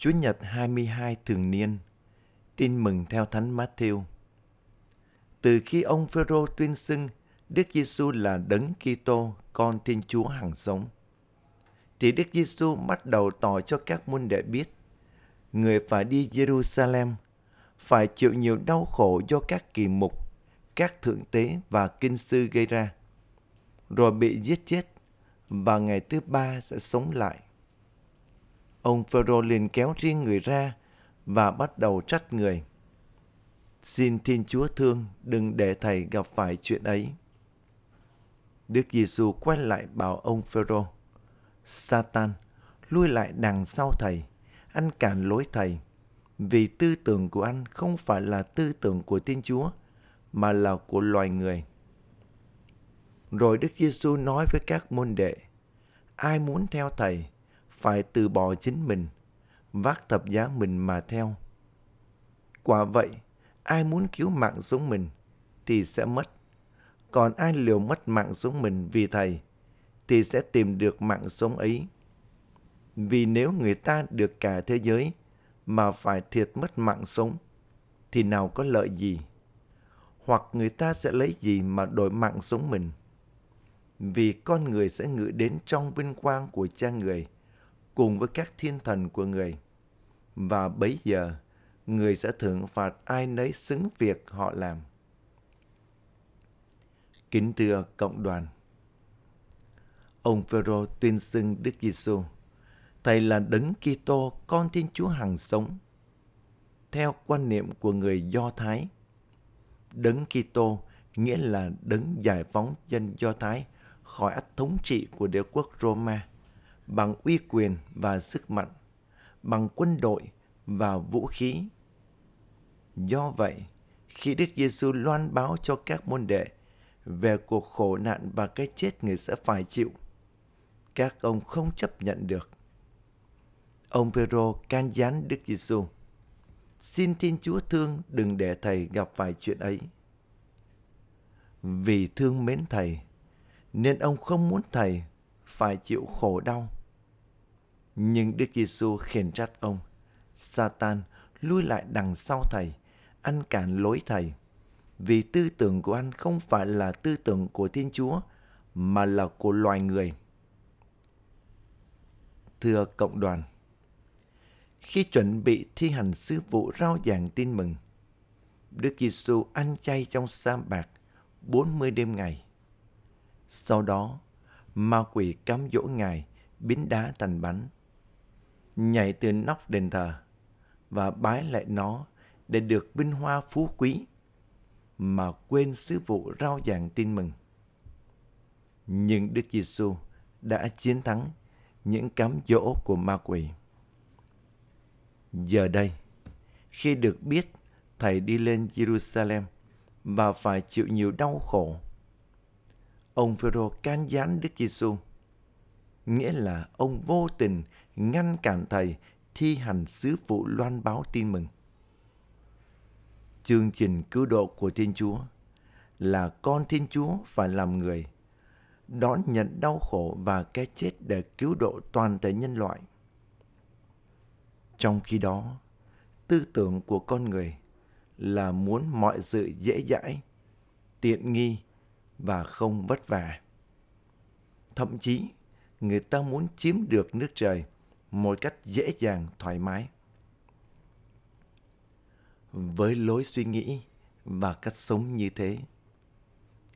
Chúa Nhật 22 thường niên Tin mừng theo Thánh Matthew Từ khi ông Phêrô tuyên xưng Đức Giêsu là đấng Kitô, con Thiên Chúa hằng sống, thì Đức Giêsu bắt đầu tỏ cho các môn đệ biết, người phải đi Jerusalem, phải chịu nhiều đau khổ do các kỳ mục, các thượng tế và kinh sư gây ra, rồi bị giết chết và ngày thứ ba sẽ sống lại. Ông Phêrô liền kéo riêng người ra và bắt đầu trách người. Xin Thiên Chúa thương đừng để thầy gặp phải chuyện ấy. Đức Giêsu quay lại bảo ông Phêrô: Satan, lui lại đằng sau thầy, anh cản lối thầy, vì tư tưởng của anh không phải là tư tưởng của Thiên Chúa, mà là của loài người. Rồi Đức Giêsu nói với các môn đệ: Ai muốn theo thầy phải từ bỏ chính mình, vác thập giá mình mà theo. Quả vậy, ai muốn cứu mạng sống mình thì sẽ mất. Còn ai liều mất mạng sống mình vì thầy thì sẽ tìm được mạng sống ấy. Vì nếu người ta được cả thế giới mà phải thiệt mất mạng sống thì nào có lợi gì? Hoặc người ta sẽ lấy gì mà đổi mạng sống mình? Vì con người sẽ ngự đến trong vinh quang của cha người cùng với các thiên thần của người. Và bấy giờ, người sẽ thưởng phạt ai nấy xứng việc họ làm. Kính thưa cộng đoàn, ông Phêrô tuyên xưng Đức Giêsu, thầy là đấng Kitô, con Thiên Chúa hằng sống. Theo quan niệm của người Do Thái, đấng Kitô nghĩa là đấng giải phóng dân Do Thái khỏi ách thống trị của đế quốc Roma bằng uy quyền và sức mạnh, bằng quân đội và vũ khí. Do vậy, khi Đức Giêsu loan báo cho các môn đệ về cuộc khổ nạn và cái chết người sẽ phải chịu, các ông không chấp nhận được. Ông Phêrô can gián Đức Giêsu: "Xin Thiên Chúa thương đừng để thầy gặp phải chuyện ấy." Vì thương mến thầy, nên ông không muốn thầy phải chịu khổ đau. Nhưng Đức Giêsu khiển trách ông: "Satan, lui lại đằng sau thầy, ăn cản lối thầy." vì tư tưởng của anh không phải là tư tưởng của Thiên Chúa mà là của loài người. Thưa cộng đoàn, khi chuẩn bị thi hành sứ vụ rao giảng tin mừng, Đức Giêsu ăn chay trong sa mạc 40 đêm ngày. Sau đó, ma quỷ cám dỗ Ngài biến đá thành bánh, nhảy từ nóc đền thờ và bái lại nó để được vinh hoa phú quý mà quên sứ vụ rao giảng tin mừng. Nhưng Đức Giêsu đã chiến thắng những cám dỗ của ma quỷ. Giờ đây, khi được biết Thầy đi lên Jerusalem và phải chịu nhiều đau khổ, ông Phêrô can gián Đức Giêsu, nghĩa là ông vô tình ngăn cản Thầy thi hành sứ vụ loan báo tin mừng chương trình cứu độ của Thiên Chúa là con Thiên Chúa phải làm người, đón nhận đau khổ và cái chết để cứu độ toàn thể nhân loại. Trong khi đó, tư tưởng của con người là muốn mọi sự dễ dãi, tiện nghi và không vất vả. Thậm chí, người ta muốn chiếm được nước trời một cách dễ dàng, thoải mái với lối suy nghĩ và cách sống như thế.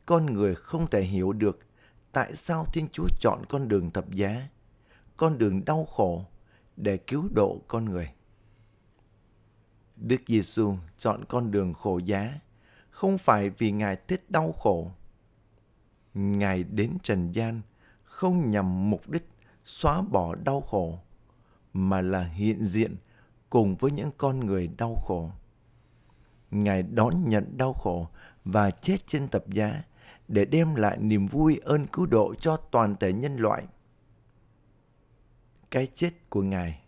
Con người không thể hiểu được tại sao Thiên Chúa chọn con đường thập giá, con đường đau khổ để cứu độ con người. Đức Giêsu chọn con đường khổ giá không phải vì Ngài thích đau khổ. Ngài đến trần gian không nhằm mục đích xóa bỏ đau khổ, mà là hiện diện cùng với những con người đau khổ. Ngài đón nhận đau khổ và chết trên tập giá để đem lại niềm vui ơn cứu độ cho toàn thể nhân loại. Cái chết của Ngài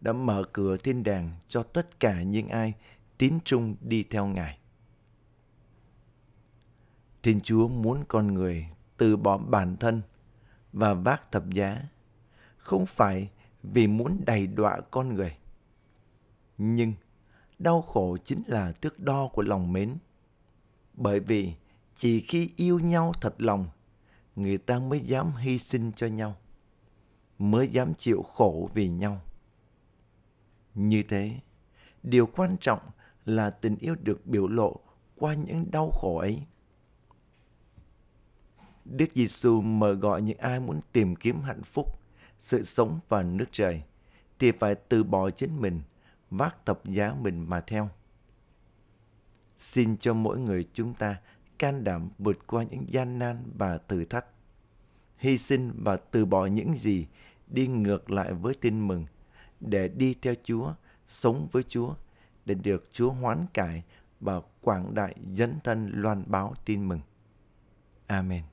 đã mở cửa thiên đàng cho tất cả những ai tín trung đi theo Ngài. Thiên Chúa muốn con người từ bỏ bản thân và vác thập giá, không phải vì muốn đầy đọa con người, Nhưng đau khổ chính là thước đo của lòng mến. Bởi vì chỉ khi yêu nhau thật lòng, người ta mới dám hy sinh cho nhau, mới dám chịu khổ vì nhau. Như thế, điều quan trọng là tình yêu được biểu lộ qua những đau khổ ấy. Đức Giêsu mời gọi những ai muốn tìm kiếm hạnh phúc, sự sống và nước trời thì phải từ bỏ chính mình, vác thập giá mình mà theo. Xin cho mỗi người chúng ta can đảm vượt qua những gian nan và thử thách, hy sinh và từ bỏ những gì đi ngược lại với tin mừng để đi theo Chúa, sống với Chúa, để được Chúa hoán cải và quảng đại dẫn thân loan báo tin mừng. Amen.